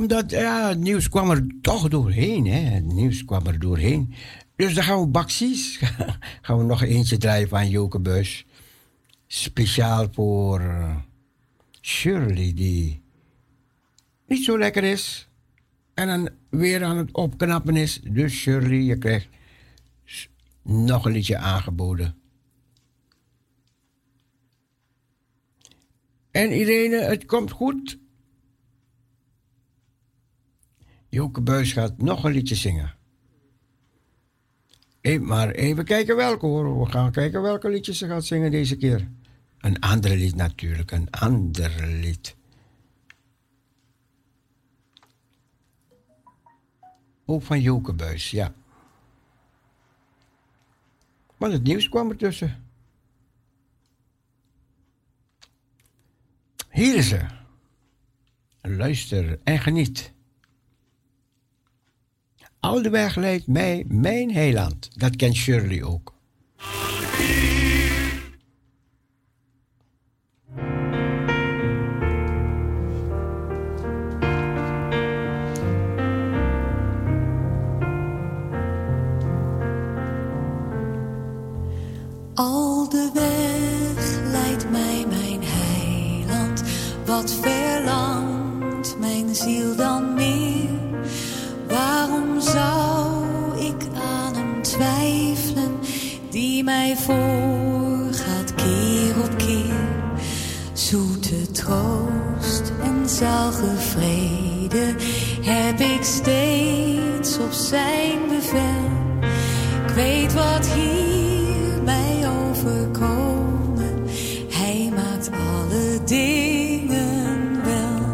omdat ja, het nieuws kwam er toch doorheen. Hè? Het nieuws kwam er doorheen. Dus dan gaan we baksies. gaan we nog eentje draaien van Jokebuis. Speciaal voor uh, Shirley, die niet zo lekker is. En dan weer aan het opknappen is. Dus Shirley, je krijgt nog een liedje aangeboden. En Irene, het komt goed. Joke Buis gaat nog een liedje zingen. Even, maar even kijken welke hoor. We gaan kijken welke liedjes ze gaat zingen deze keer. Een ander lied natuurlijk, een ander lied. Ook van Joke Buis, ja. Maar het nieuws kwam ertussen. Hier is ze. Luister en geniet. Al de weg leidt mij mijn heiland. Dat kent Shirley ook. Mij voorgaat keer op keer? Zoete troost en vrede heb ik steeds op zijn bevel. Ik weet wat hier mij overkomen, hij maakt alle dingen wel.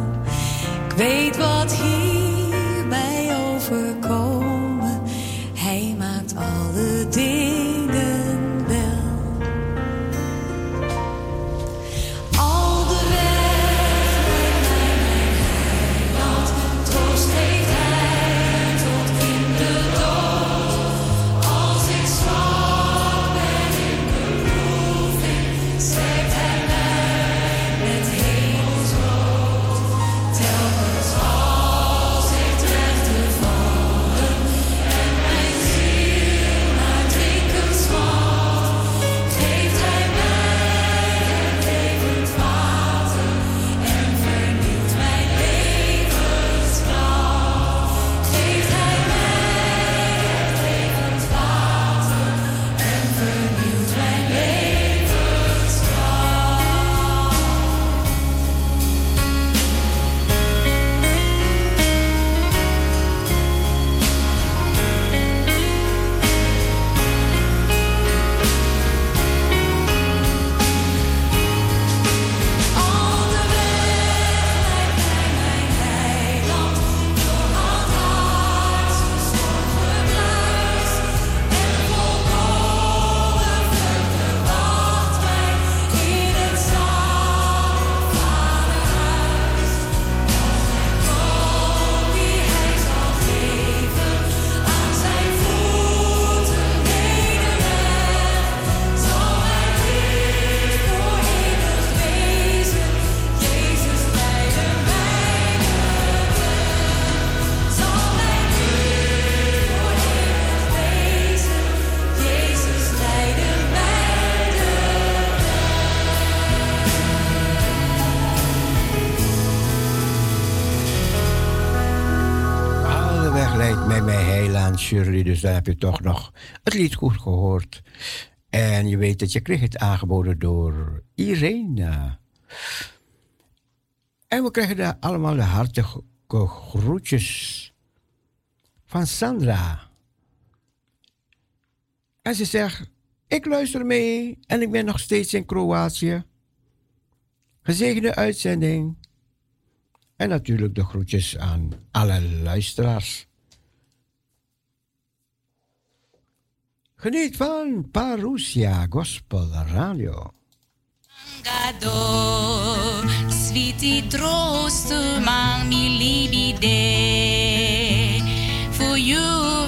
Ik weet wat hier mijn heiland Shirley. Dus daar heb je toch nog het lied goed gehoord. En je weet dat je kreeg het aangeboden door Irene. En we krijgen daar allemaal de hartige groetjes van Sandra. En ze zegt, ik luister mee en ik ben nog steeds in Kroatië. Gezegende uitzending. En natuurlijk de groetjes aan alle luisteraars. Geniet van Parousia Gospel Radio. Sviti mang mi libide For you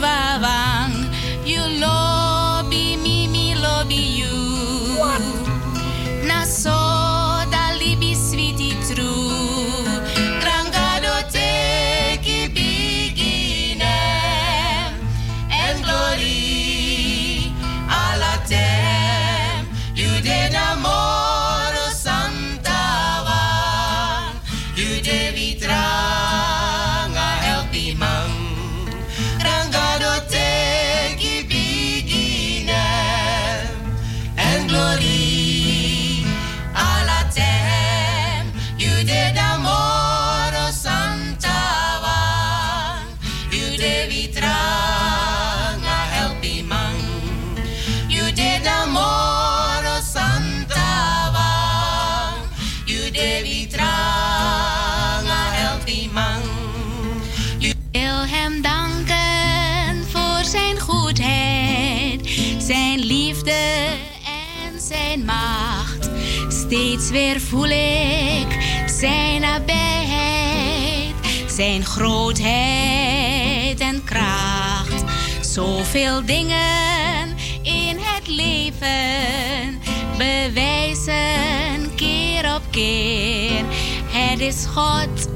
Steeds weer voel ik zijn nabijheid, zijn grootheid en kracht. Zoveel dingen in het leven bewijzen keer op keer. Het is God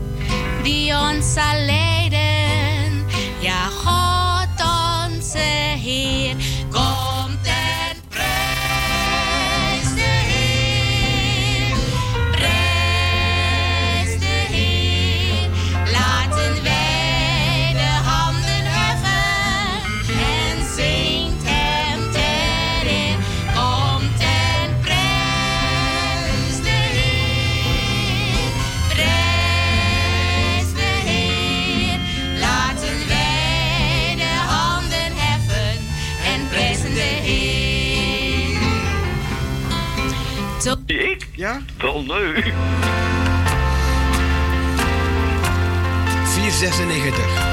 die ons zal leiden, ja God Ja? Wel, nee. 496.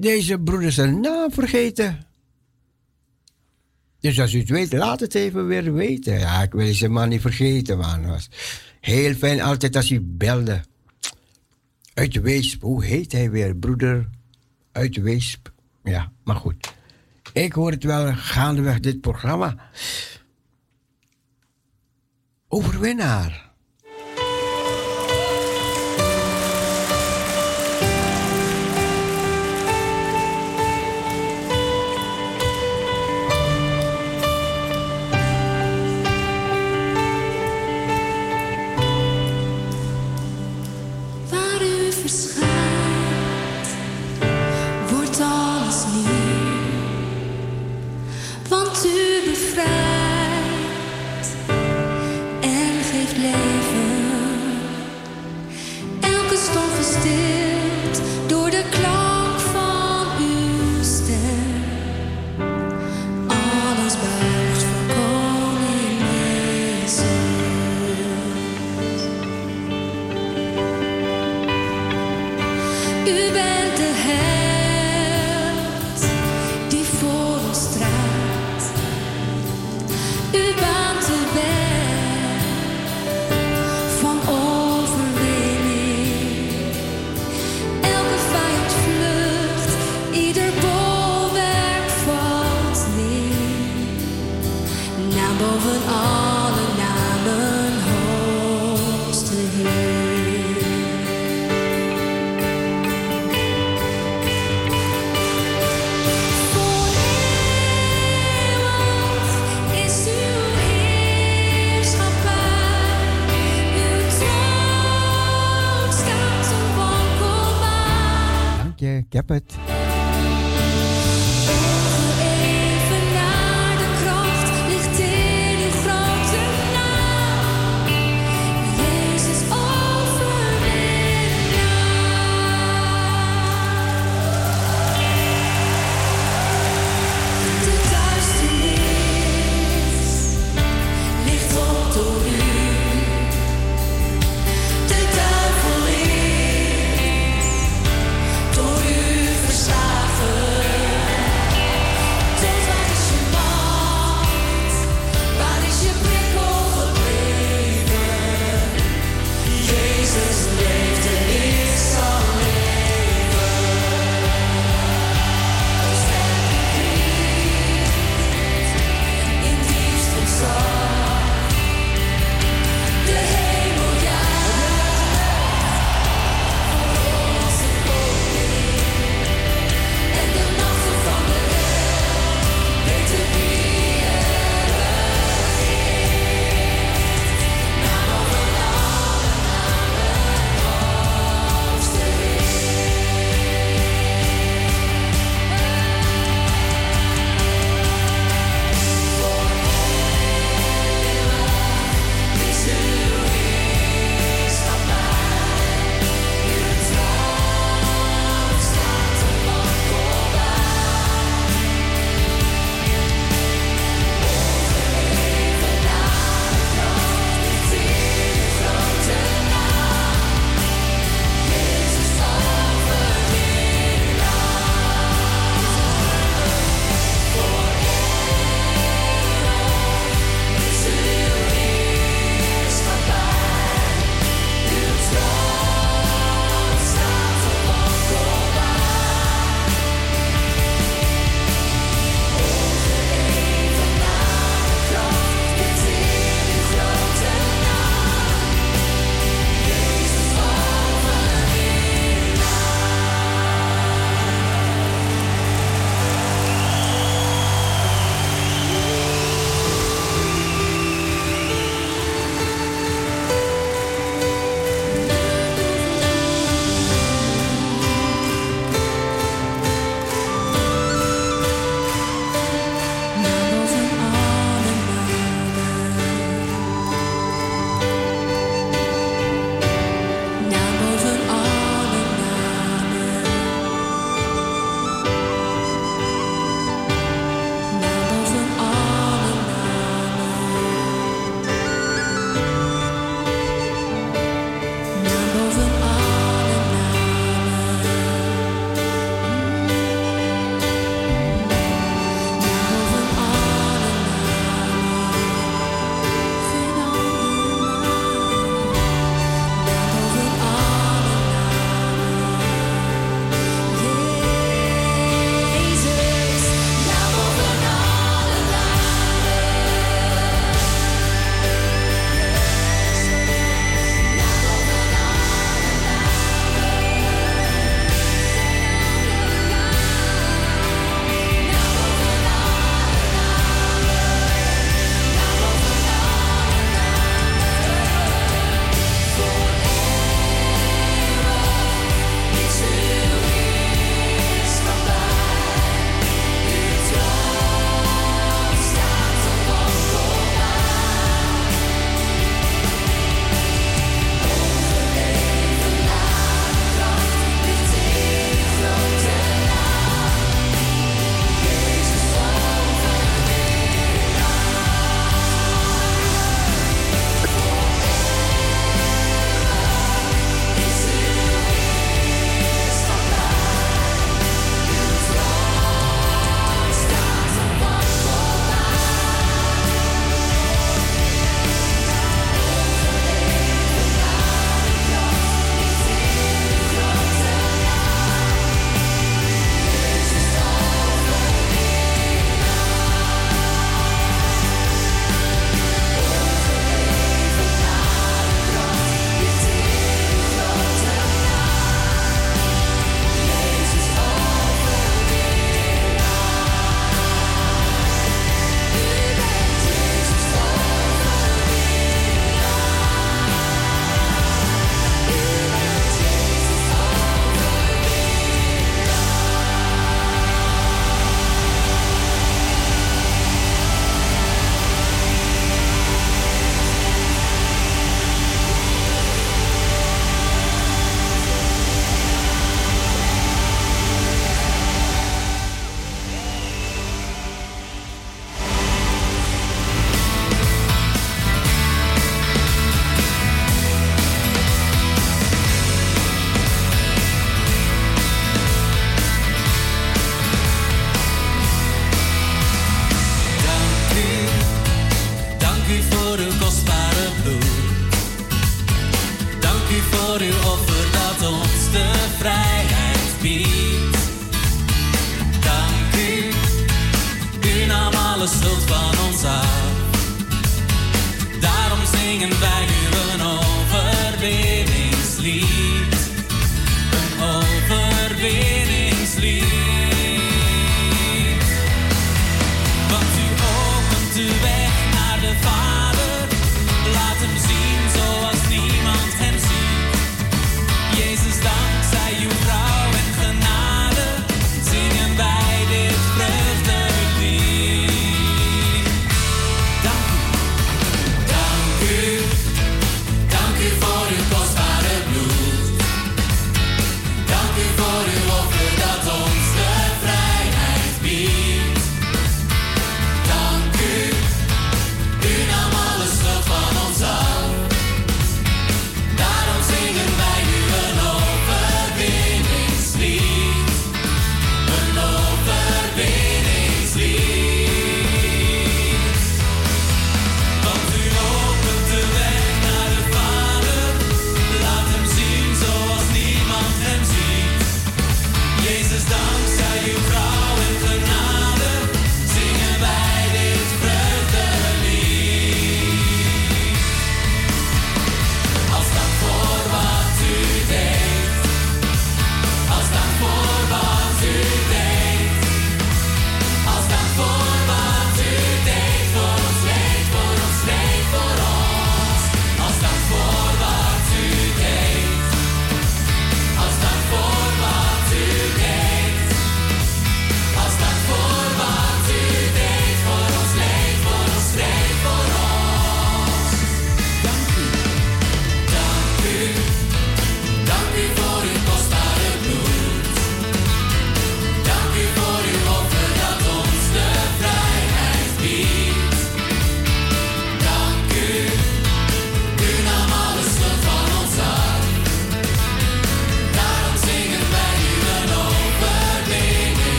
Deze broeder zijn naam vergeten. Dus als u het weet, laat het even weer weten. Ja, ik wil deze man niet vergeten, man. Was heel fijn altijd als hij belde. Uit Weesp, hoe heet hij weer? Broeder uit Weesp. Ja, maar goed. Ik hoor het wel gaandeweg dit programma. Overwinnaar. Want to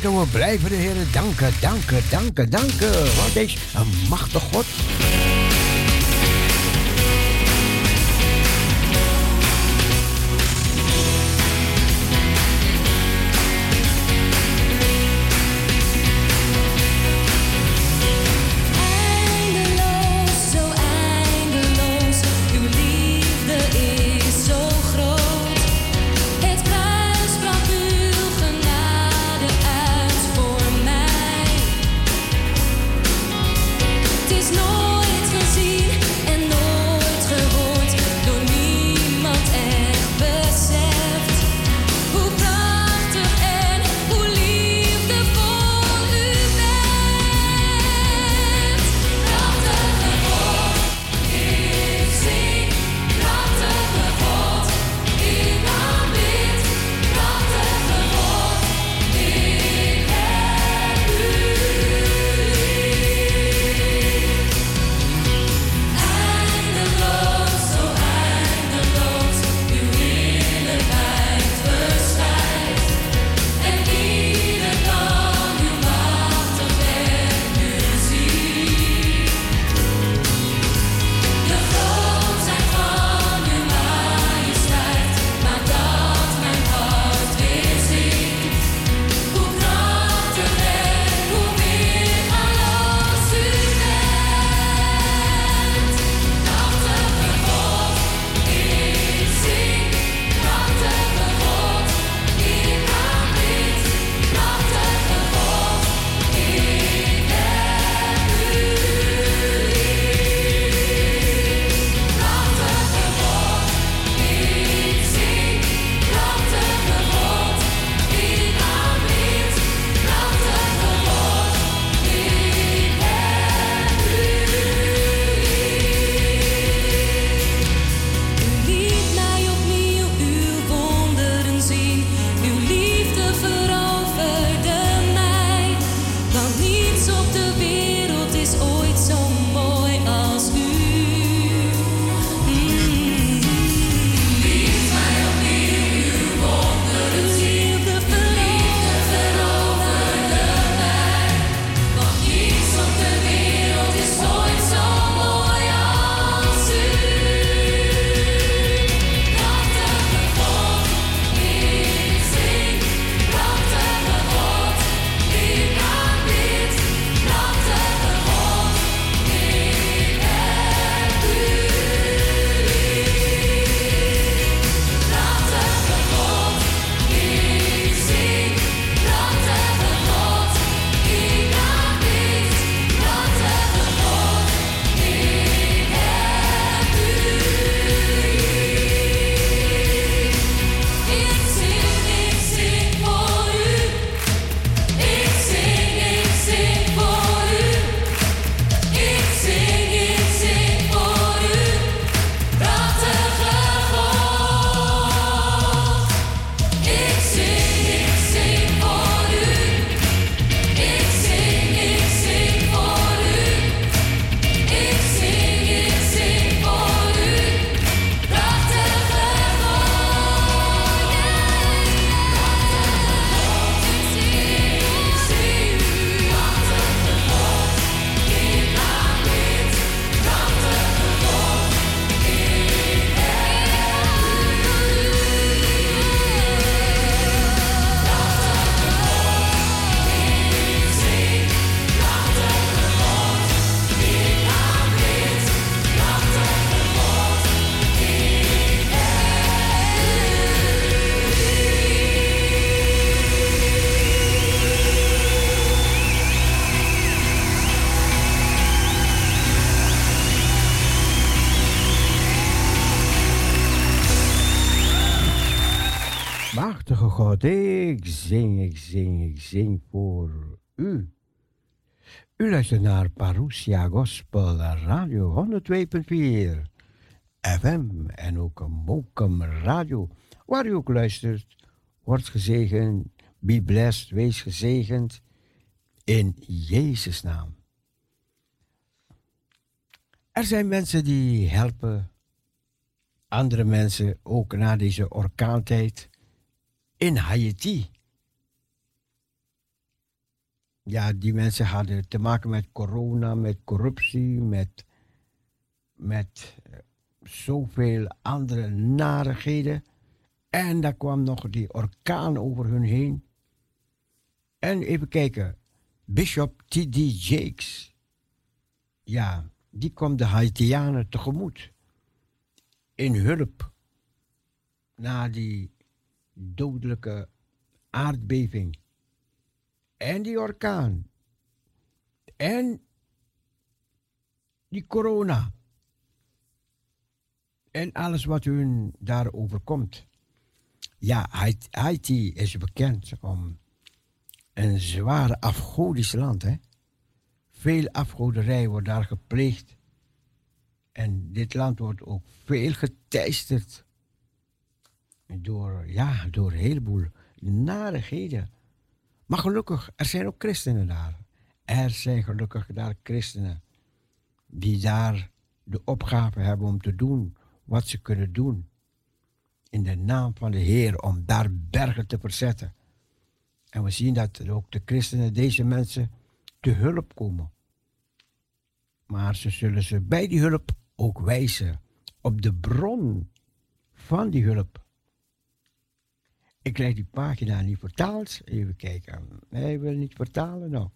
Kunnen we blijven de heren danken, danken, danken, danken. Want deze is een machtig God. U luistert naar Parousia Gospel Radio 102.4 FM en ook Mokum Radio. Waar u ook luistert, wordt gezegend, be blessed, wees gezegend in Jezus' naam. Er zijn mensen die helpen andere mensen ook na deze orkaantijd in Haiti. Ja, die mensen hadden te maken met corona, met corruptie, met, met eh, zoveel andere narigheden. En daar kwam nog die orkaan over hun heen. En even kijken, Bishop T.D. Jakes. Ja, die kwam de Haitianen tegemoet. In hulp. Na die dodelijke aardbeving. En die orkaan. En die corona. En alles wat hun daar overkomt. Ja, Haiti is bekend om een zwaar afgodisch land. Hè? Veel afgoderij wordt daar gepleegd. En dit land wordt ook veel geteisterd. Door, ja, door een heleboel narigheden. Maar gelukkig, er zijn ook christenen daar. Er zijn gelukkig daar christenen die daar de opgave hebben om te doen wat ze kunnen doen. In de naam van de Heer, om daar bergen te verzetten. En we zien dat ook de christenen deze mensen te hulp komen. Maar ze zullen ze bij die hulp ook wijzen op de bron van die hulp. Ik krijg die pagina niet vertaald. Even kijken. Ik wil niet vertalen. Nou.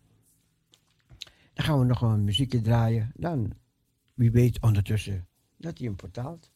Dan gaan we nog een muziekje draaien. Dan, wie weet ondertussen, dat hij hem vertaalt.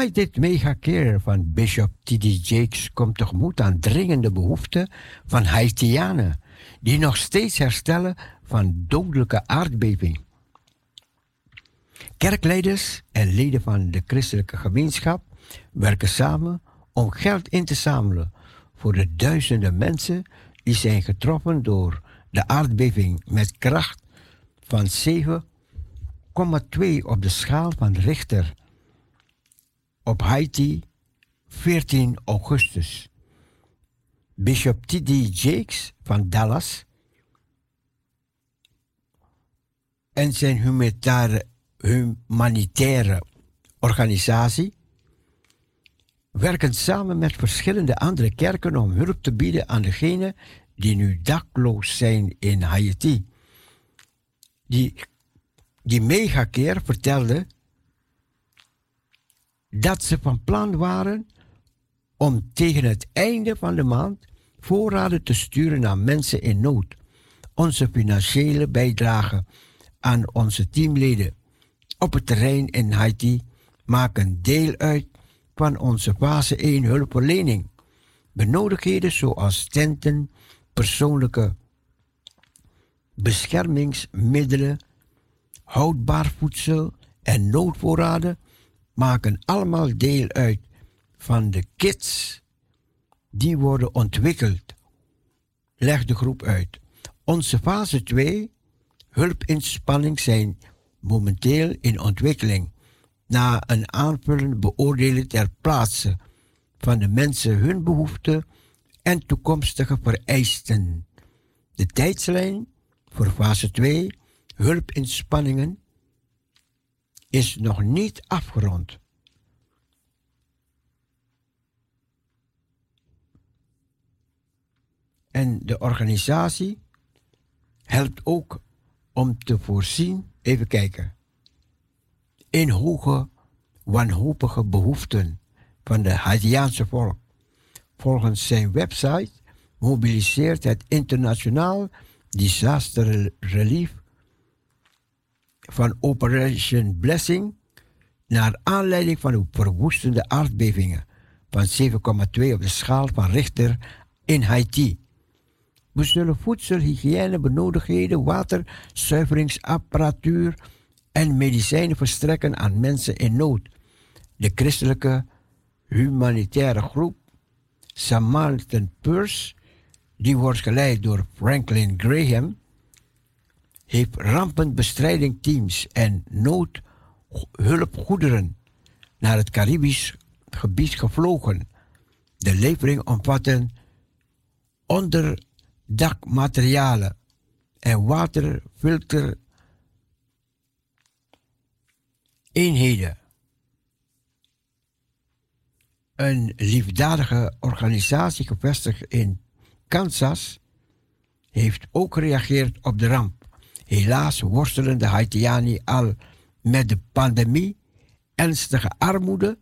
United Mega Care van Bishop T.D. Jakes komt tegemoet aan dringende behoeften van Haitianen die nog steeds herstellen van dodelijke aardbeving. Kerkleiders en leden van de christelijke gemeenschap werken samen om geld in te zamelen voor de duizenden mensen die zijn getroffen door de aardbeving met kracht van 7,2 op de schaal van Richter op Haiti 14 augustus. Bishop T.D. Jakes van Dallas en zijn humanitaire, organisatie werken samen met verschillende andere kerken om hulp te bieden aan degenen die nu dakloos zijn in Haiti. Die, die megakeer vertelde dat ze van plan waren om tegen het einde van de maand voorraden te sturen naar mensen in nood. Onze financiële bijdrage aan onze teamleden op het terrein in Haiti maken deel uit van onze fase 1 hulpverlening. Benodigdheden zoals tenten, persoonlijke beschermingsmiddelen, houdbaar voedsel en noodvoorraden maken allemaal deel uit van de kits die worden ontwikkeld. Leg de groep uit. Onze fase 2 hulpinspanning zijn momenteel in ontwikkeling. Na een aanvullende beoordeling ter plaatse van de mensen hun behoeften en toekomstige vereisten. De tijdslijn voor fase 2 hulpinspanningen is nog niet afgerond. En de organisatie helpt ook om te voorzien, even kijken, in hoge, wanhopige behoeften van de Haitiaanse volk. Volgens zijn website mobiliseert het internationaal disaster relief van Operation Blessing naar aanleiding van de verwoestende aardbevingen van 7,2 op de schaal van Richter in Haiti. We zullen voedsel, hygiëne, benodigdheden, water, zuiveringsapparatuur en medicijnen verstrekken aan mensen in nood. De christelijke humanitaire groep Samaritan Purse, die wordt geleid door Franklin Graham, heeft rampenbestrijdingteams en noodhulpgoederen naar het Caribisch gebied gevlogen. De levering omvatten onderdakmaterialen en waterfilter eenheden. Een liefdadige organisatie gevestigd in Kansas heeft ook gereageerd op de ramp. Helaas worstelen de Haitiani al met de pandemie, ernstige armoede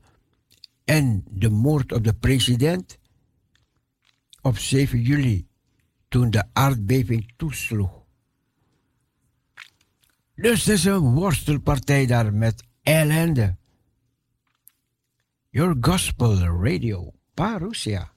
en de moord op de president op 7 juli toen de aardbeving toesloeg. Dus het is een worstelpartij daar met ellende. Your Gospel Radio, Parousia.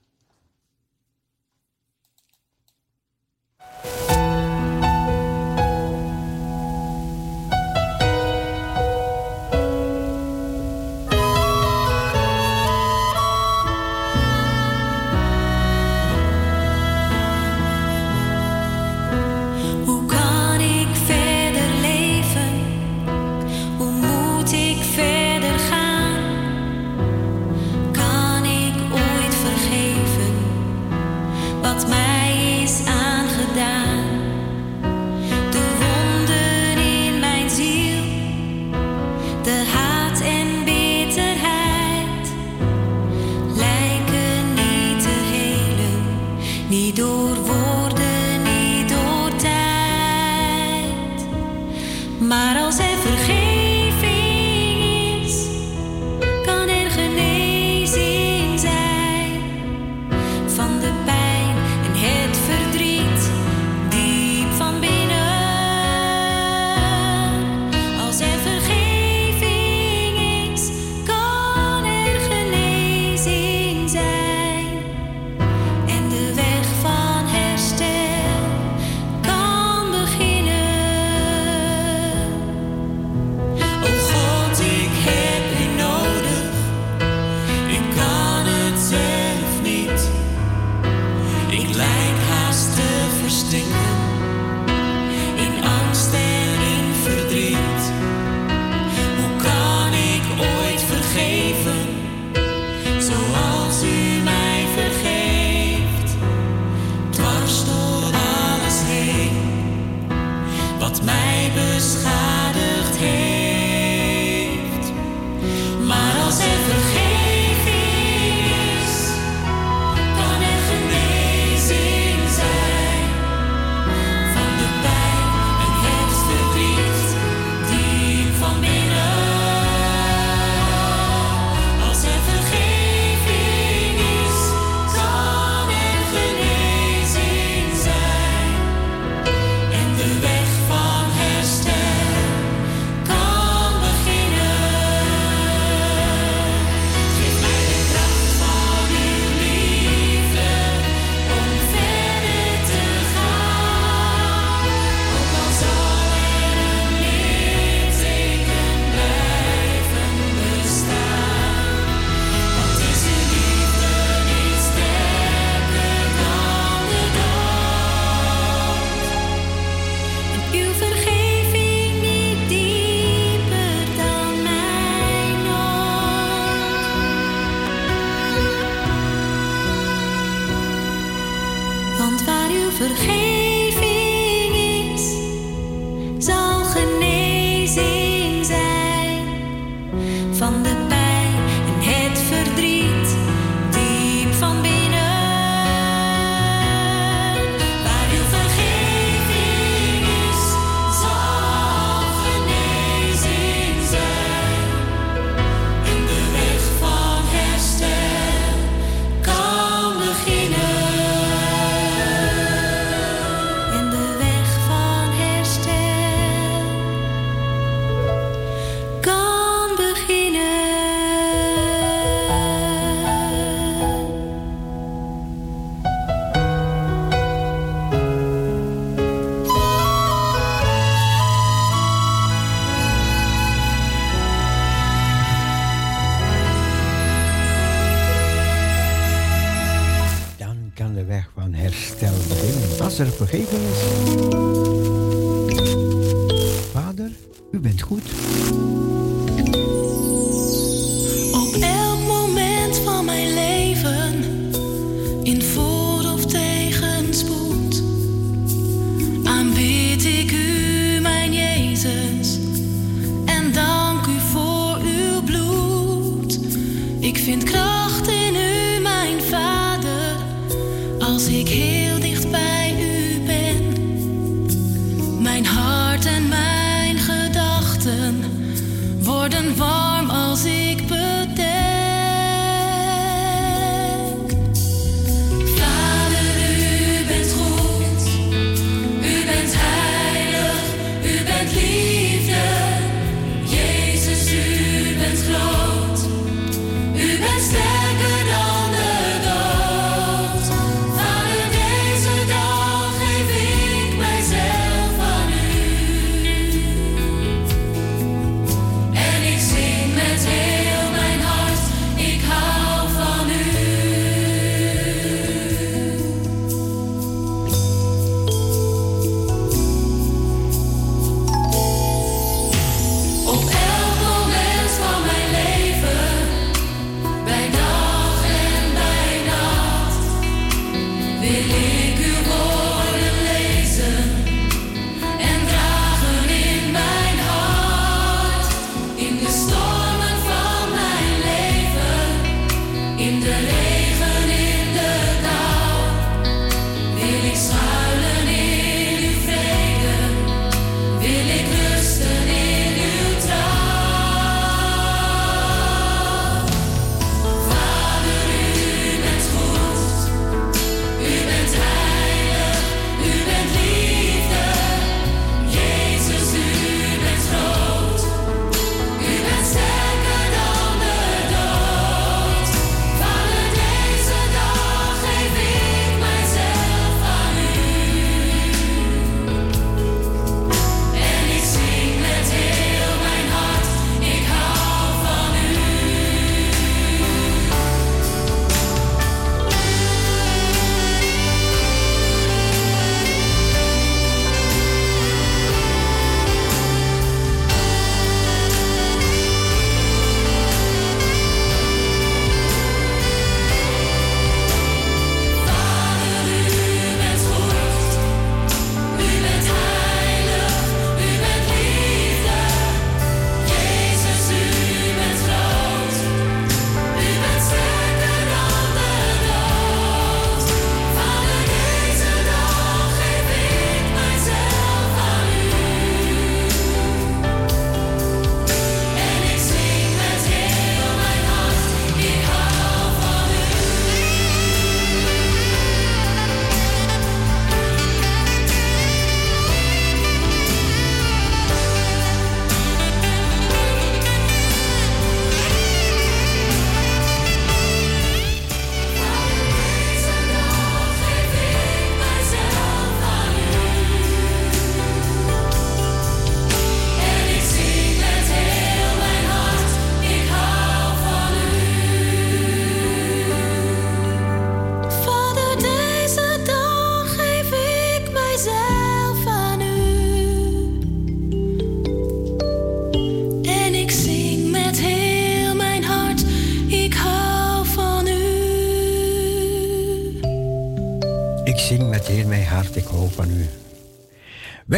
vergeet.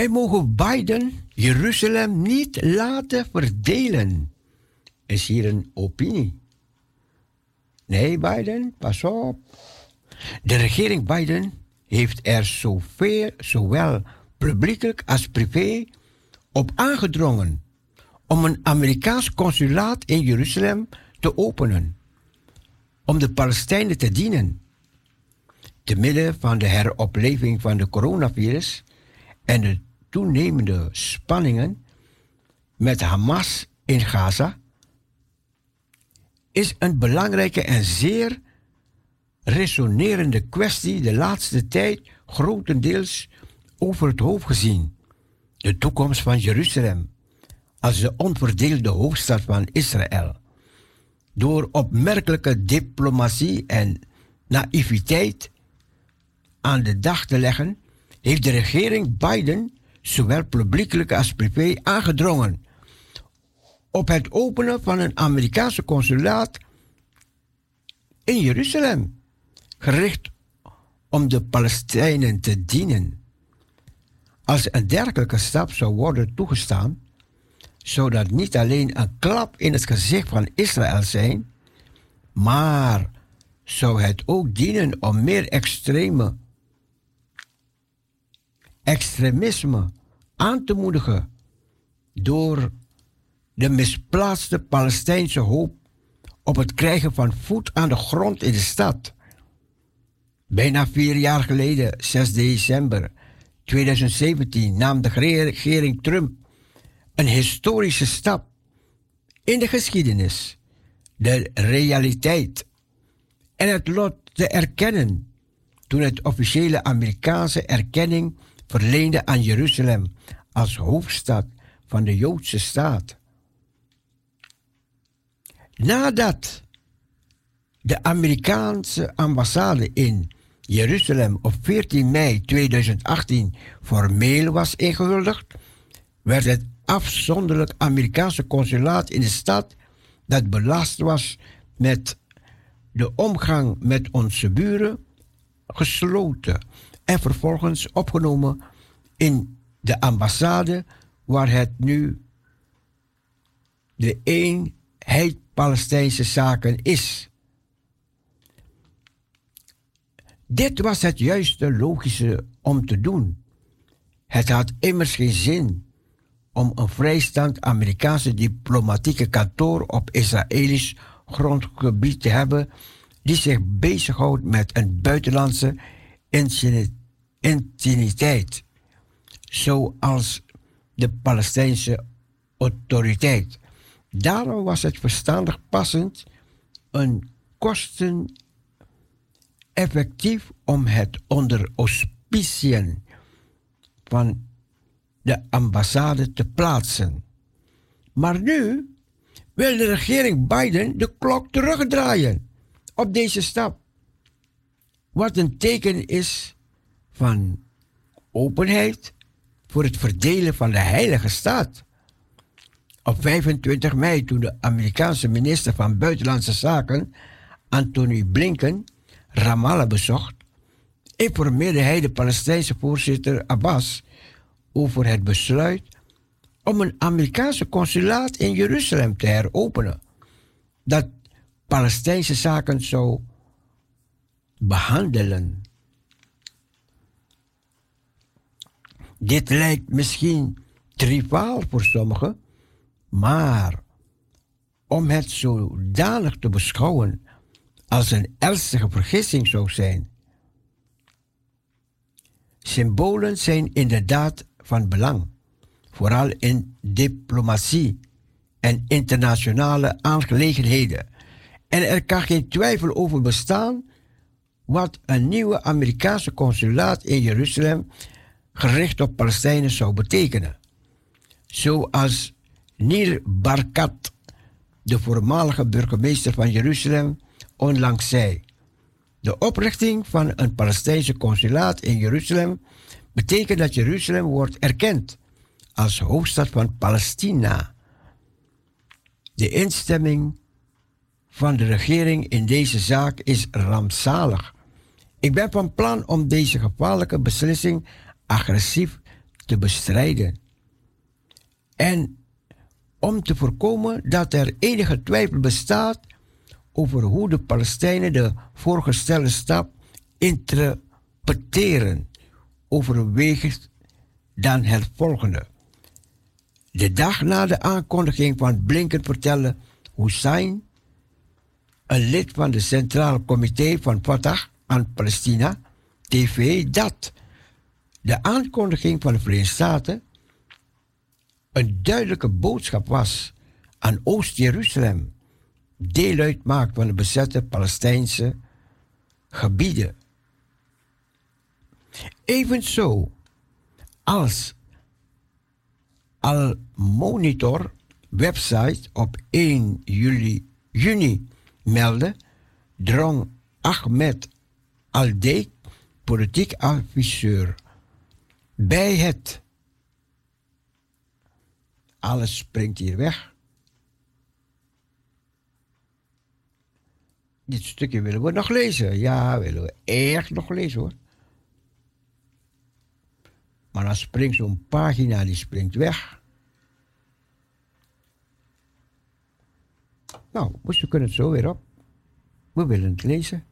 Wij mogen Biden Jeruzalem niet laten verdelen. Is hier een opinie. Nee, Biden, pas op. De regering Biden heeft er zoveel, zowel publiekelijk als privé op aangedrongen om een Amerikaans consulaat in Jeruzalem te openen, om de Palestijnen te dienen. Te midden van de heropleving van de coronavirus en de toenemende spanningen met Hamas in Gaza, is een belangrijke en zeer resonerende kwestie de laatste tijd grotendeels over het hoofd gezien. De toekomst van Jeruzalem als de onverdeelde hoofdstad van Israël. Door opmerkelijke diplomatie en naïviteit aan de dag te leggen, heeft de regering Biden zowel publiekelijk als privé aangedrongen op het openen van een Amerikaanse consulaat in Jeruzalem, gericht om de Palestijnen te dienen. Als een dergelijke stap zou worden toegestaan, zou dat niet alleen een klap in het gezicht van Israël zijn, maar zou het ook dienen om meer extreme extremisme aan te moedigen door de misplaatste Palestijnse hoop op het krijgen van voet aan de grond in de stad. Bijna vier jaar geleden, 6 december 2017, nam de regering Trump een historische stap in de geschiedenis, de realiteit en het lot te erkennen toen het officiële Amerikaanse erkenning verleende aan Jeruzalem als hoofdstad van de Joodse staat. Nadat de Amerikaanse ambassade in Jeruzalem op 14 mei 2018 formeel was ingehuldigd, werd het afzonderlijk Amerikaanse consulaat in de stad dat belast was met de omgang met onze buren gesloten en vervolgens opgenomen in de ambassade waar het nu de eenheid Palestijnse zaken is. Dit was het juiste logische om te doen. Het had immers geen zin om een vrijstand Amerikaanse diplomatieke kantoor op Israëlisch grondgebied te hebben die zich bezighoudt met een buitenlandse intimiteit, zoals de Palestijnse autoriteit. Daarom was het verstandig passend een kosten effectief om het onder auspiciën van de ambassade te plaatsen. Maar nu wil de regering Biden de klok terugdraaien op deze stap. Wat een teken is van openheid voor het verdelen van de heilige staat. Op 25 mei, toen de Amerikaanse minister van Buitenlandse Zaken, Anthony Blinken, Ramallah bezocht, informeerde hij de Palestijnse voorzitter Abbas over het besluit om een Amerikaanse consulaat in Jeruzalem te heropenen, dat Palestijnse zaken zou behandelen. Dit lijkt misschien triviaal voor sommigen, maar om het zodanig te beschouwen als een ernstige vergissing zou zijn. Symbolen zijn inderdaad van belang, vooral in diplomatie en internationale aangelegenheden. En er kan geen twijfel over bestaan wat een nieuwe Amerikaanse consulaat in Jeruzalem gericht op Palestijnen zou betekenen. Zoals Nir Barkat, de voormalige burgemeester van Jeruzalem, onlangs zei. De oprichting van een Palestijnse consulaat in Jeruzalem betekent dat Jeruzalem wordt erkend als hoofdstad van Palestina. De instemming van de regering in deze zaak is rampzalig Ik ben van plan om deze gevaarlijke beslissing agressief te bestrijden. En om te voorkomen dat er enige twijfel bestaat over hoe de Palestijnen de voorgestelde stap interpreteren, overweegt dan het volgende. De dag na de aankondiging van Blinken vertelde Hussein, een lid van de Centraal Comité van Fatah aan Palestina, TV, dat de aankondiging van de Verenigde Staten een duidelijke boodschap was aan Oost-Jeruzalem, deel uitmaakt van de bezette Palestijnse gebieden. Evenzo als Al Monitor website op 1 juli, juni meldde, drong Ahmed Aldeek, politiek adviseur, bij het. Alles springt hier weg. Dit stukje willen we nog lezen. Ja, willen we echt nog lezen hoor. Maar dan springt zo'n pagina, die springt weg. Nou, we kunnen het zo weer op. We willen het lezen.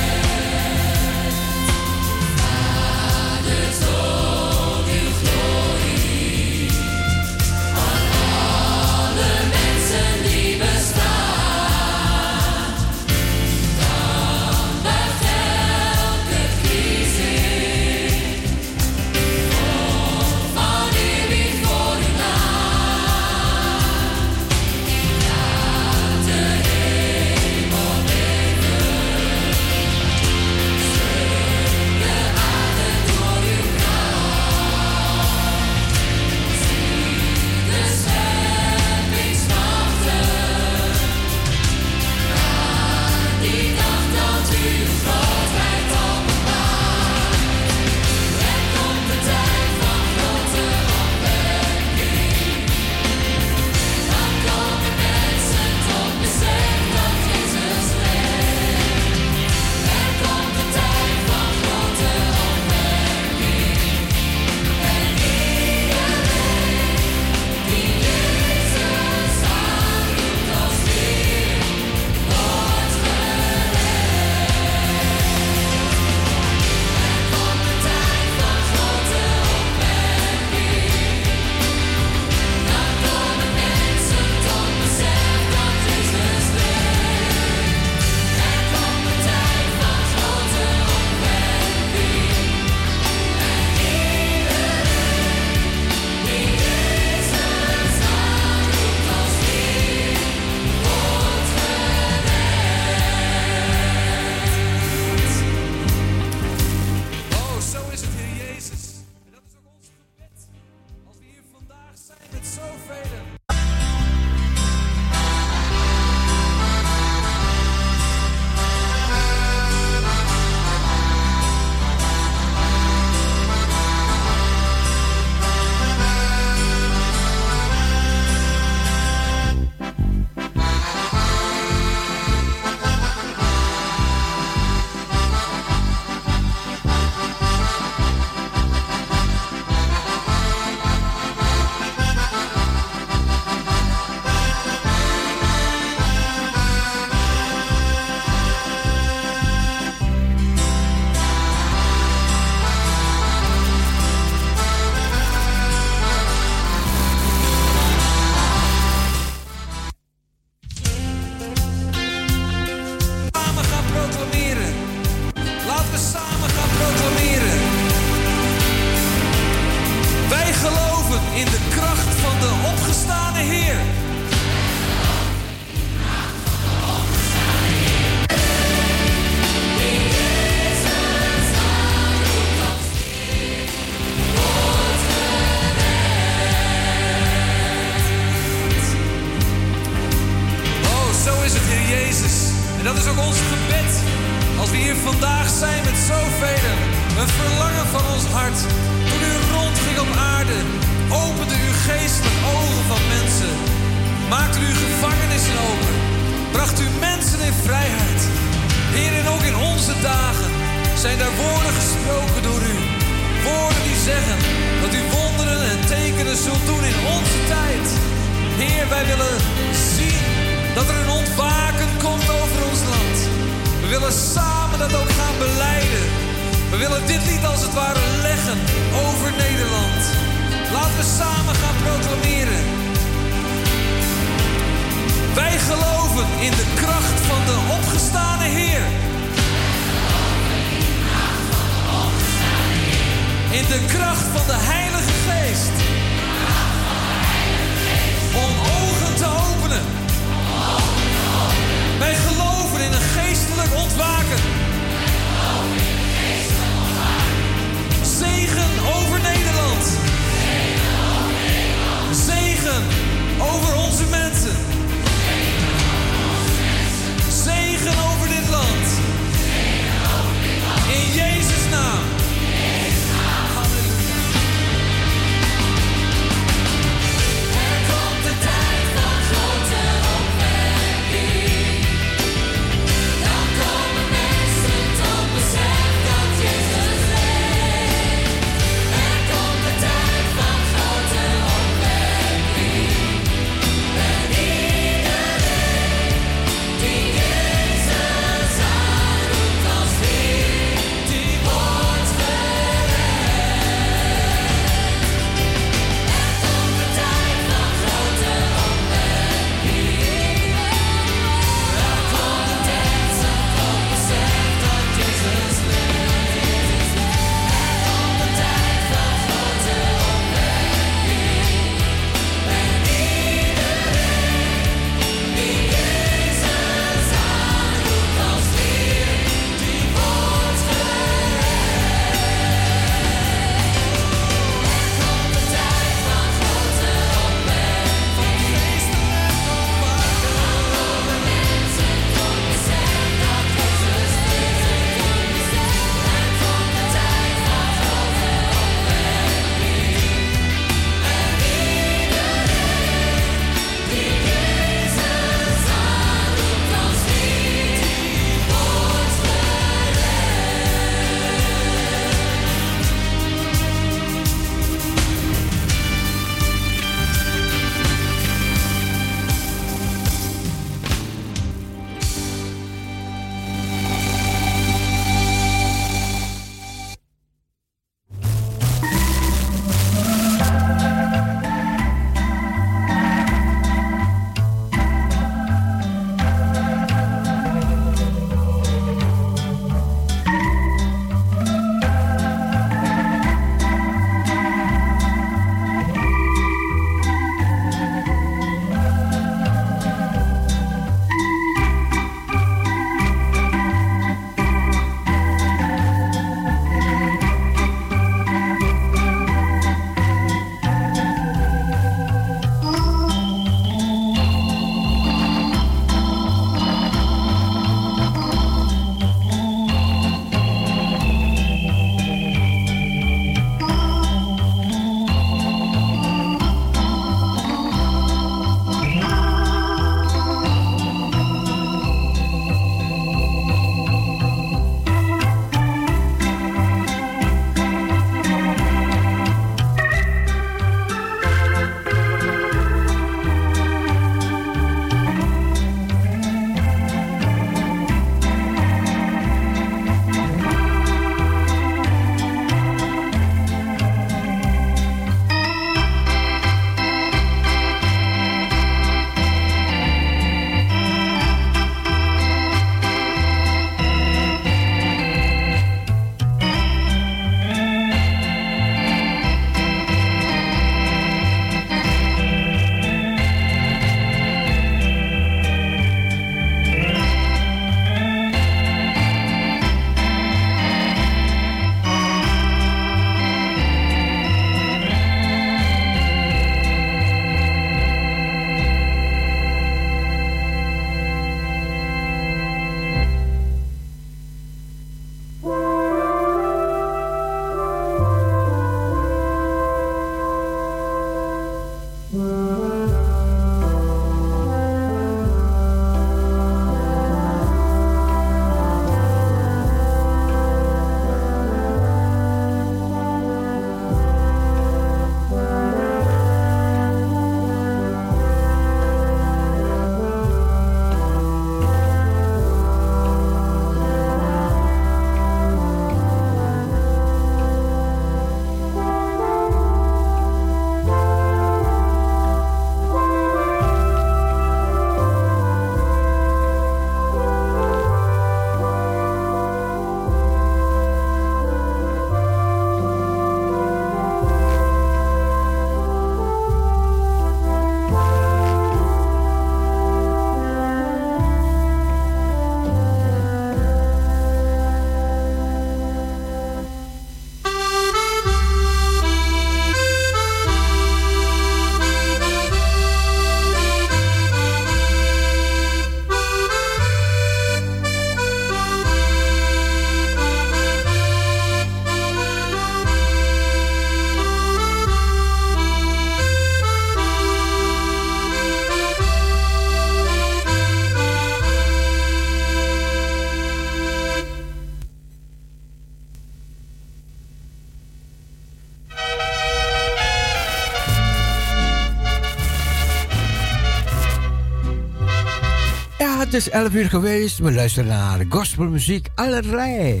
Het is 11 uur geweest. We luisteren naar gospelmuziek allerlei.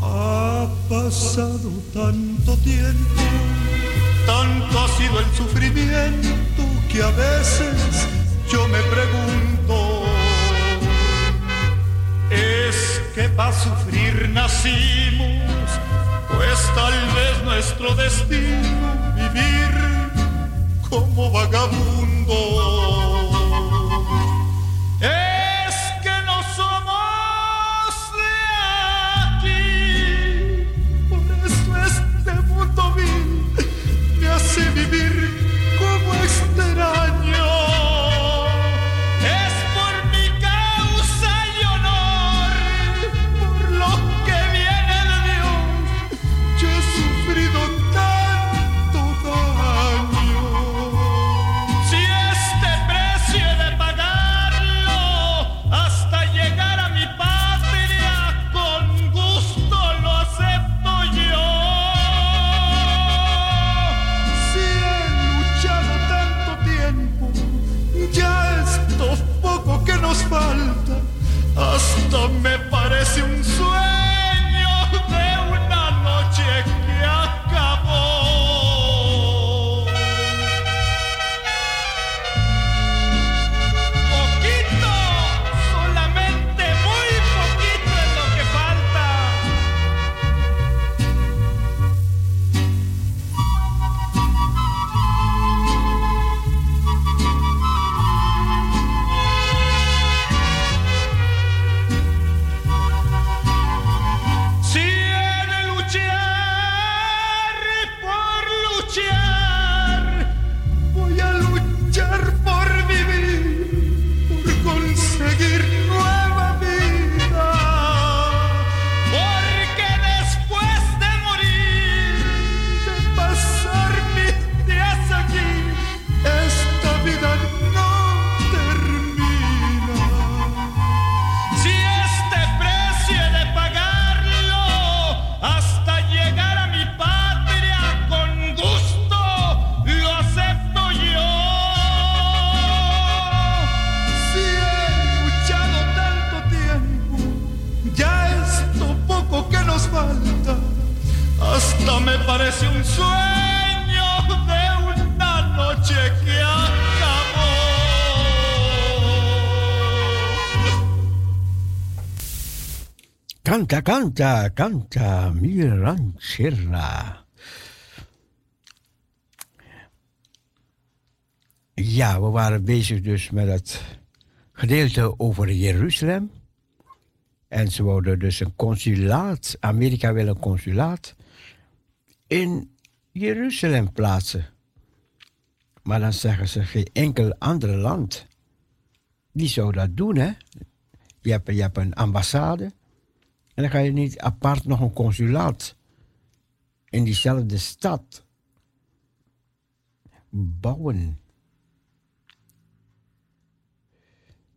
Ha pasado tanto tiempo, tanto ha sido el sufrimiento que a veces sufrir nacimos? Pues tal vez nuestro destino vivir como vagabundo. Me parece un sueño de una noche que acabó. Canta, canta, canta, mi ranchera. Ja, we waren bezig dus met het gedeelte over Jeruzalem. En ze wilden dus een consulaat, Amerika wil een consulaat in Jeruzalem plaatsen. Maar dan zeggen ze geen enkel ander land. Die zou dat doen, hè? Je hebt, je hebt een ambassade. En dan ga je niet apart nog een consulaat in diezelfde stad bouwen.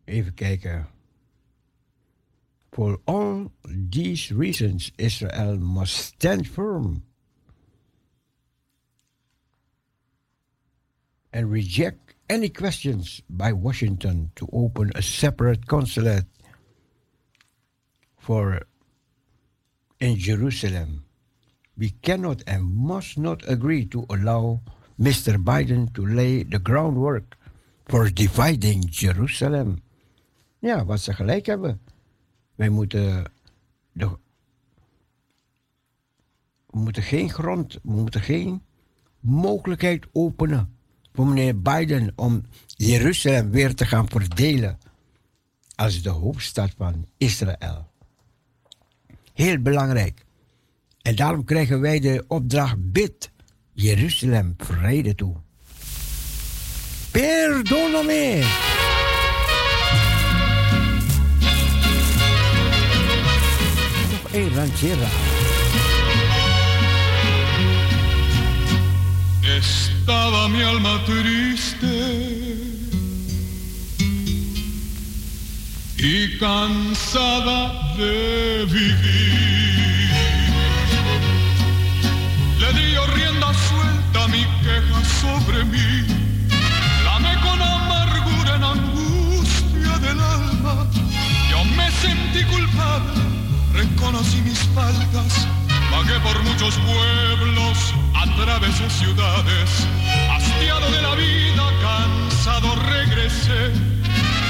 Even kijken. For all these reasons, Israel must stand firm and reject any questions by Washington to open a separate consulate for in Jerusalem. We cannot and must not agree to allow Mr. Biden to lay the groundwork for dividing Jerusalem. Ja, wat ze gelijk hebben. Wij moeten, de, we moeten geen grond, we moeten geen mogelijkheid openen voor meneer Biden om Jeruzalem weer te gaan verdelen als de hoofdstad van Israël. Heel belangrijk. En daarom krijgen wij de opdracht bid Jeruzalem vrede toe. Perdóname. Nog. estaba mi alma triste y cansada de vivir. Le di rienda suelta a mi queja sobre mí, lame con amargura en angustia del alma. Yo me sentí culpable, reconocí mis faltas Vagué por muchos pueblos, atravesé ciudades, hastiado de la vida, cansado regresé.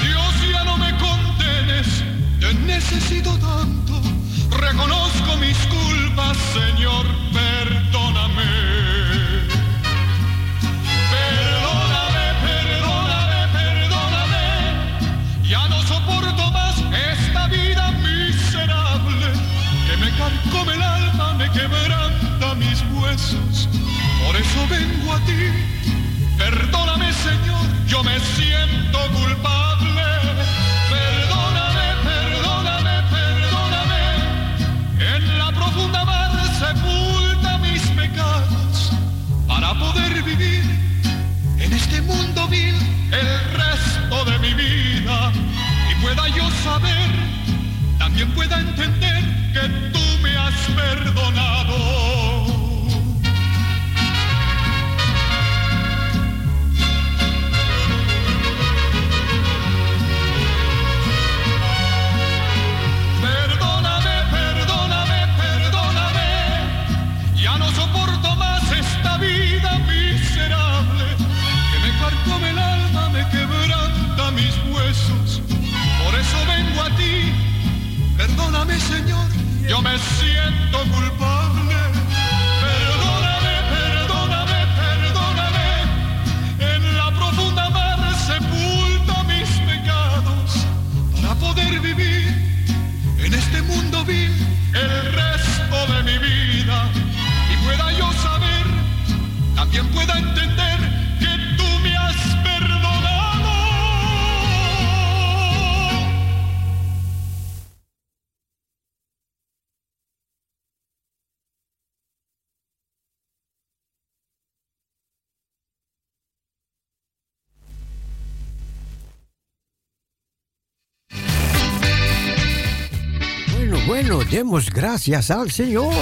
Dios ya no me contenes, te necesito tanto. Reconozco mis culpas, Señor, perdóname. quebranta mis huesos. Por eso vengo a ti. Perdóname, Señor, yo me siento culpable. Perdóname, perdóname, perdóname. En la profunda mar sepulta mis pecados para poder vivir en este mundo vil el resto de mi vida y pueda yo saber quien pueda entender que tú me has perdonado. demos gracias al Señor.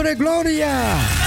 Hombre Gloria.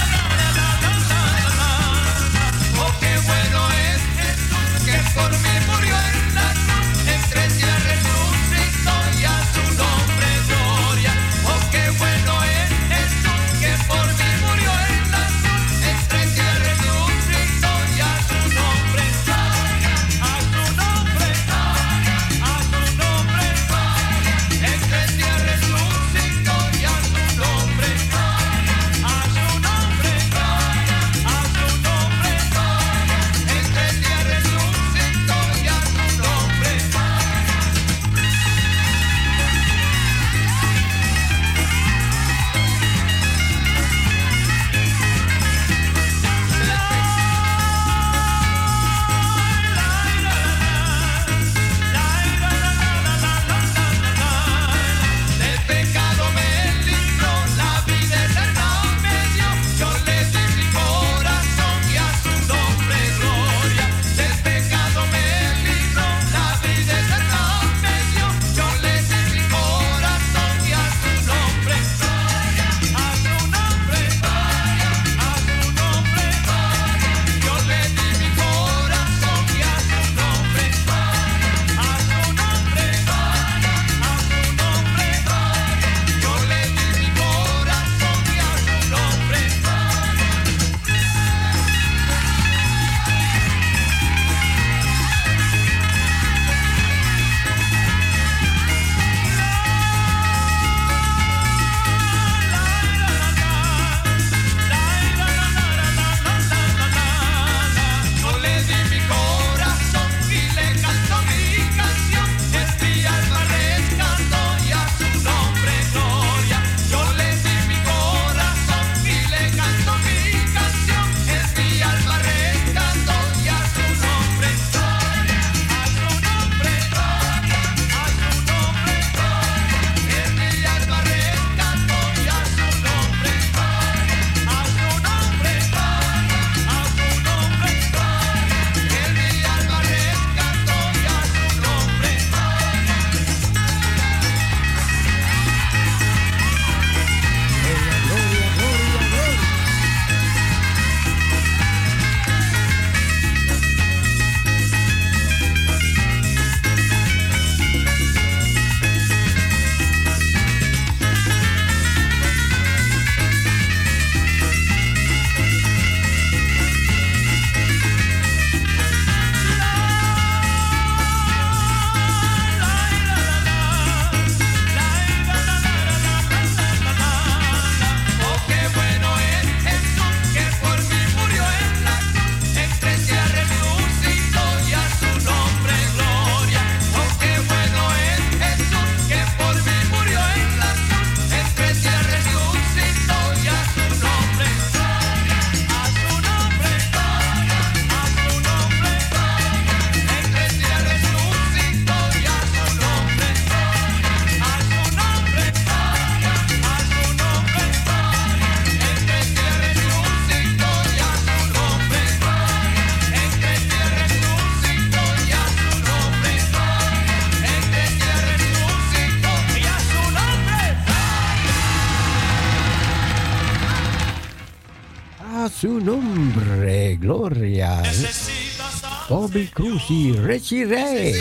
Bobby Cruz y Richie Ray.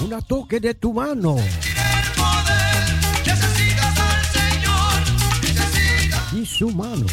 Un toque de tu mano. Y su mano.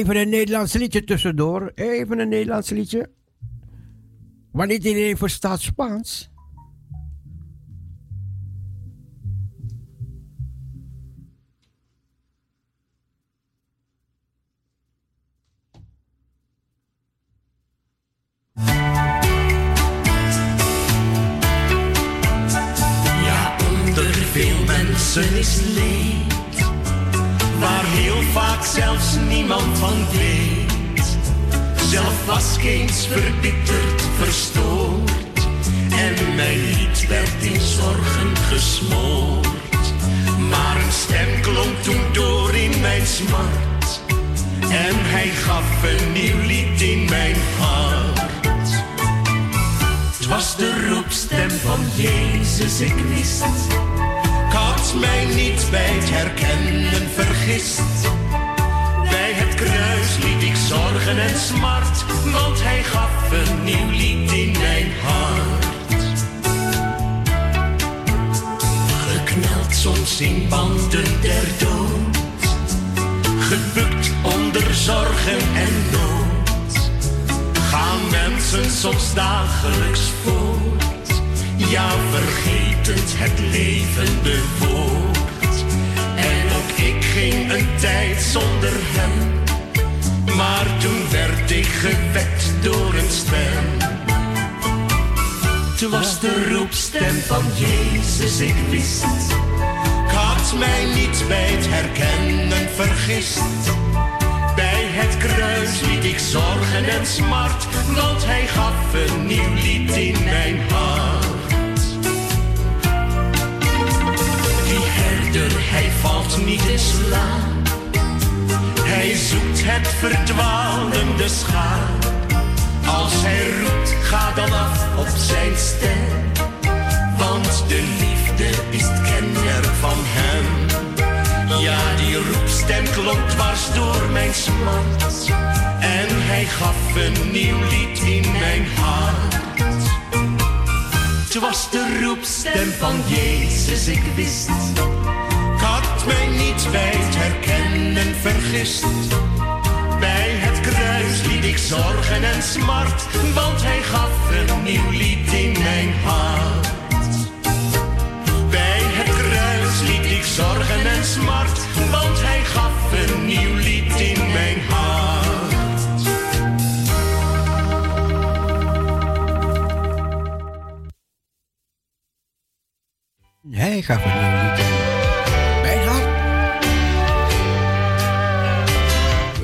Even een Nederlands liedje tussendoor. Even een Nederlands liedje. Wanneer iedereen verstaat Spaans. Ja, onder veel mensen is leed, waar heel vaak zelfs niemand van weet. Zelf was eens verbitterd, verstoord, en mijn lied werd in zorgen gesmoord. Maar een stem klonk toen door in mijn smart, en hij gaf een nieuw lied in mijn hart. Het was de roepstem van Jezus, ik wist. Had mij niet bij het herkennen vergist. Bij het kruis liet ik zorgen en smart, want hij gaf een nieuw lied in mijn hart. Gekneld soms in banden der dood, gebukt onder zorgen en nood gaan mensen soms dagelijks voort. Ja, vergetend het levende woord. En ook ik ging een tijd zonder hem. Maar toen werd ik gewekt door een stem. Het was de roepstem van Jezus, ik wist. Ik had mij niet bij het herkennen vergist. Bij het kruis liet ik zorgen en smart, want hij gaf een nieuw lied in mijn hart. Hij valt niet in slaap. Hij zoekt het verdwalende schaap. Als hij roept, ga dan af op zijn stem. Want de liefde is het van hem. Ja, die roepstem klonk dwars door mijn smart. En hij gaf een nieuw lied in mijn hart. Het was de roepstem van Jezus, ik wist. Mij niet bij het herkennen vergist. Bij het kruis liet ik zorgen en smart, want hij gaf een nieuw lied in mijn hart. Bij het kruis liet ik zorgen en smart, want hij gaf een nieuw lied in mijn hart. Hij gaf een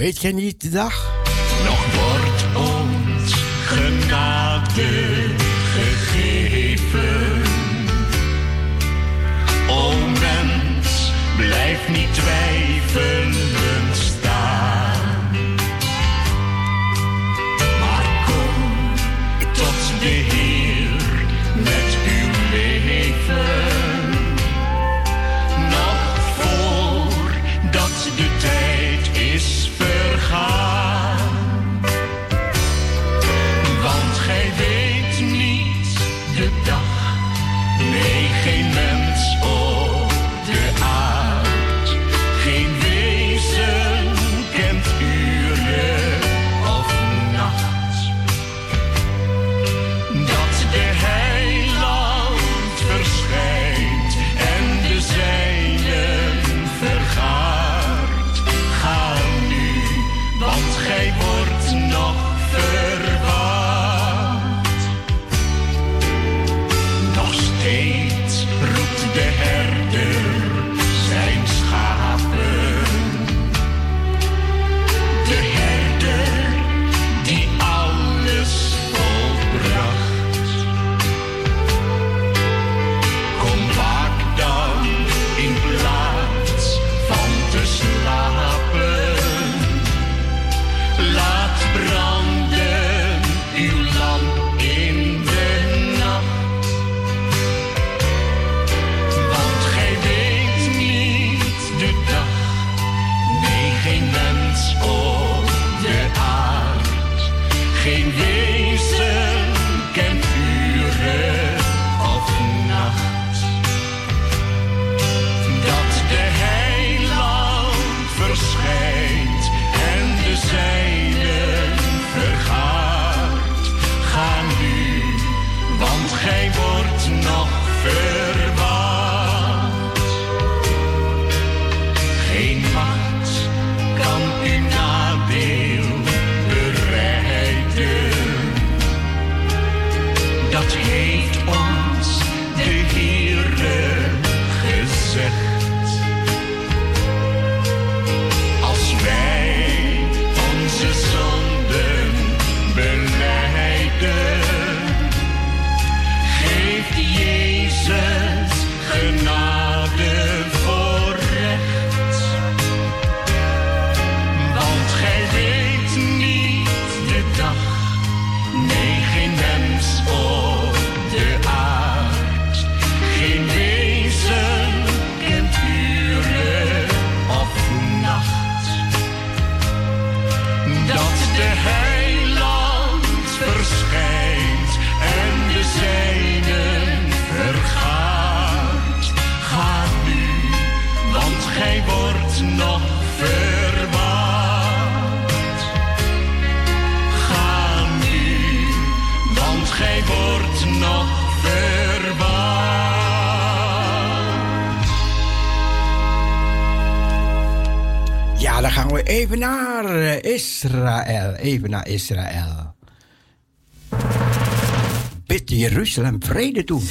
Weet je niet de dag? Nog wordt even naar eh, Israël. Even naar Israël. Bid Jeruzalem vrede toe.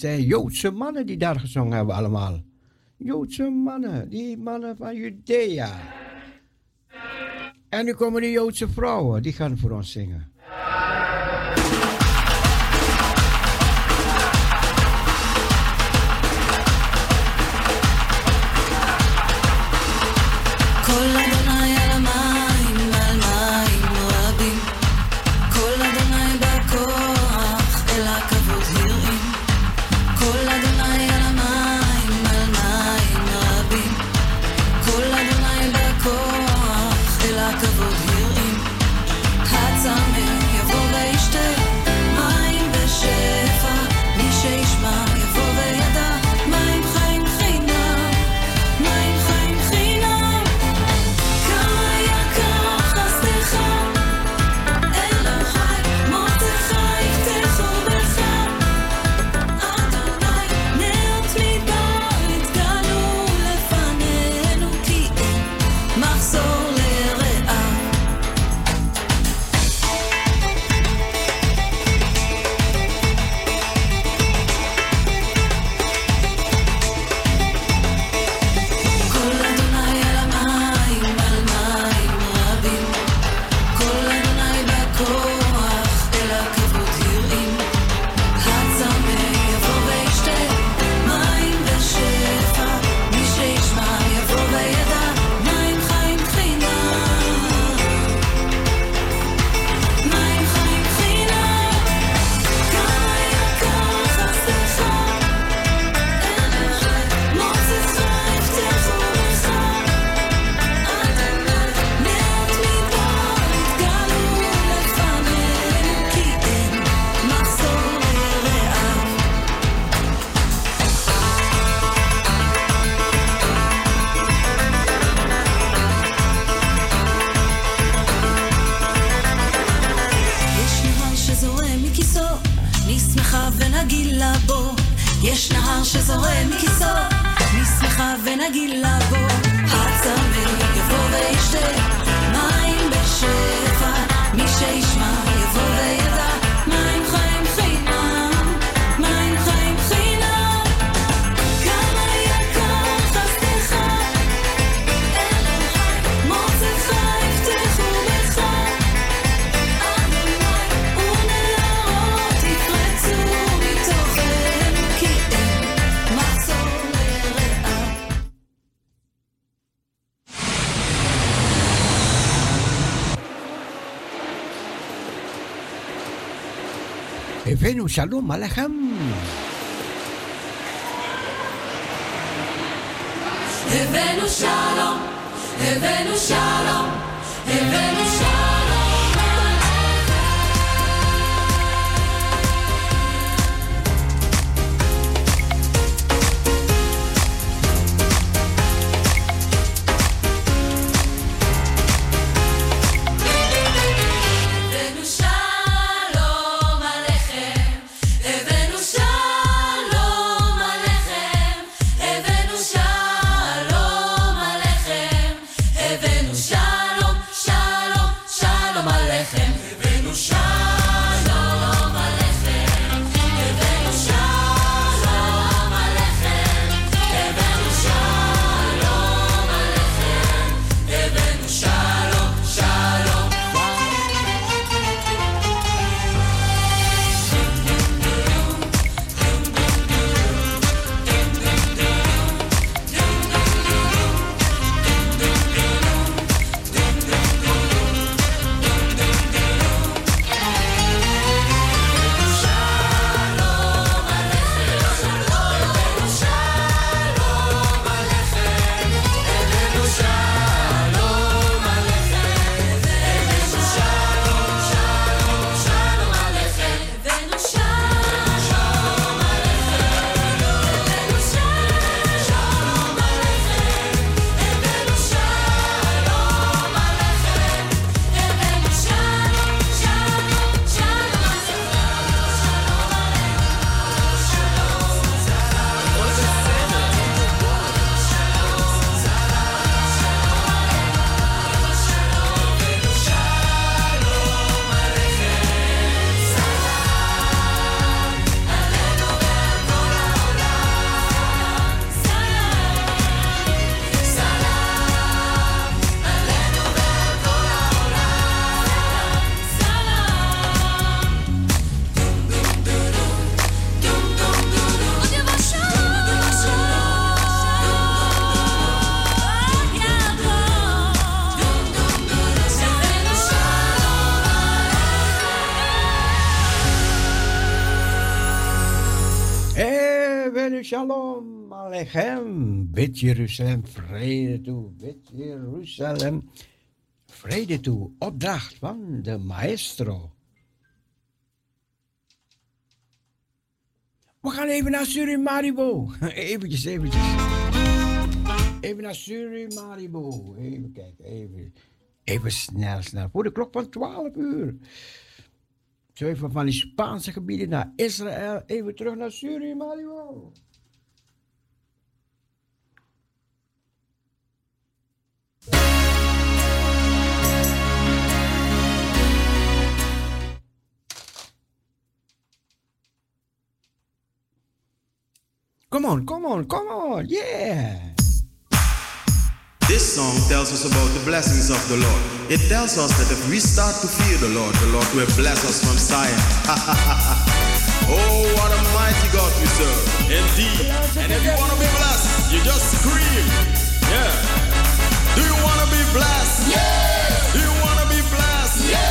het zijn Joodse mannen die daar gezongen hebben allemaal. Joodse mannen, die mannen van Judea. En nu komen die Joodse vrouwen, die gaan voor ons zingen. שלום עליכם. הבאנו שלום, הבאנו שלום, הבאנו שלום Jeruzalem vrede toe. Bid Jeruzalem vrede toe. Opdracht van de maestro. We gaan even naar Surimaribo. Eventjes, eventjes. Even naar Surimaribo. Even kijken, even. Even snel, snel. Voor de klok van 12 uur. Zo even van die Spaanse gebieden naar Israël. Even terug naar Surimaribo. On, come on, come on, yeah. This song tells us about the blessings of the Lord. It tells us that if we start to fear the Lord, the Lord will bless us from Zion. oh, what a mighty God we serve. Indeed. And if you want to be blessed, you just scream. Yeah. Do you want to be blessed? Yes. Do you want to be blessed? Yes.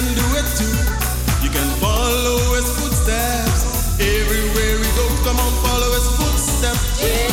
Can do it too. You can follow his footsteps everywhere he goes. Come on, follow his footsteps. Jesus.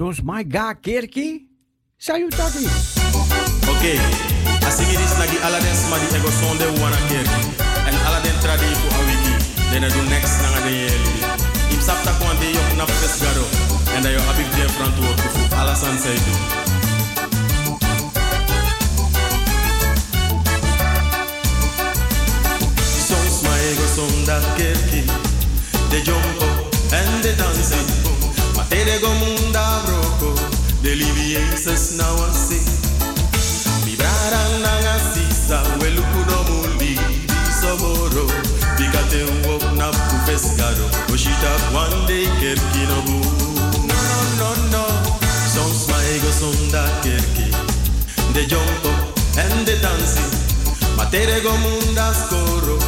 Soos my ga kerki, niet? Oké, als ik okay. asingiris nagi aladen smadi ego sonde wana kerki. En Aladdin tradi iku awiki. Dene do next nanga de yeli. Im sapta kwan de yok nap garo. En da yo abib de frantu okufu. Alasan seidu. Soos my ego sonda kerki. De jump en de dancing. Tede go munda de delivienses na wasi. Mi brada nanga sisa, weluku no muli, soboro. Bigate wop na pufesgaro, oshita kwande kerki no bu. No, no, no, no, soms ma kerk. sonda kerki. De jompo en de dansi, ma tere go munda skoro,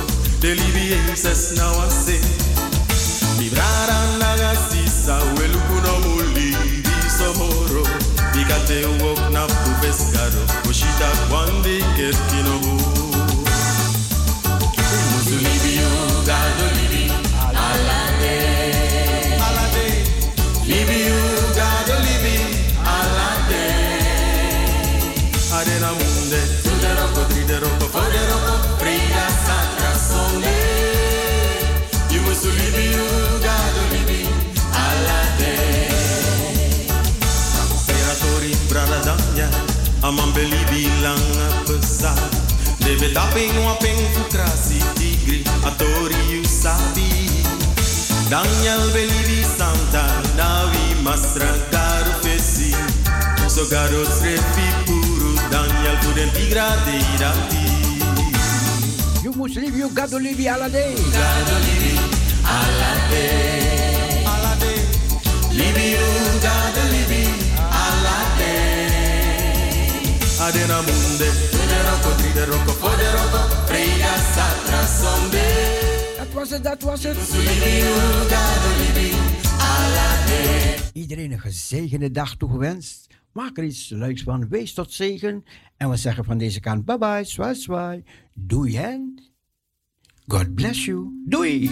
delivienses na wasi. Mi brada nanga sisa, Esa wel no muli di somoro. Bikate uok na pupes garo. Oshita kwandi keskinobu. Aman beli bilang besar Debe taping waping putra si tigri Atori sabi Daniel beli di santa Navi mastra garu fesi So garu srefi puru Daniel kuden tigra deirati You must live, you gotta live alla day Gotta live alla day Alla day Live you gotta live alla day Adena munde Tude roko, tride roko, fode roko Freya satra sonde Dat was het, dat was het. Iedereen een gezegende dag toegewenst. Maak er iets leuks van. Wees tot zegen. En we zeggen van deze kant bye bye, zwaai zwaai. Doei en God bless you. Doei.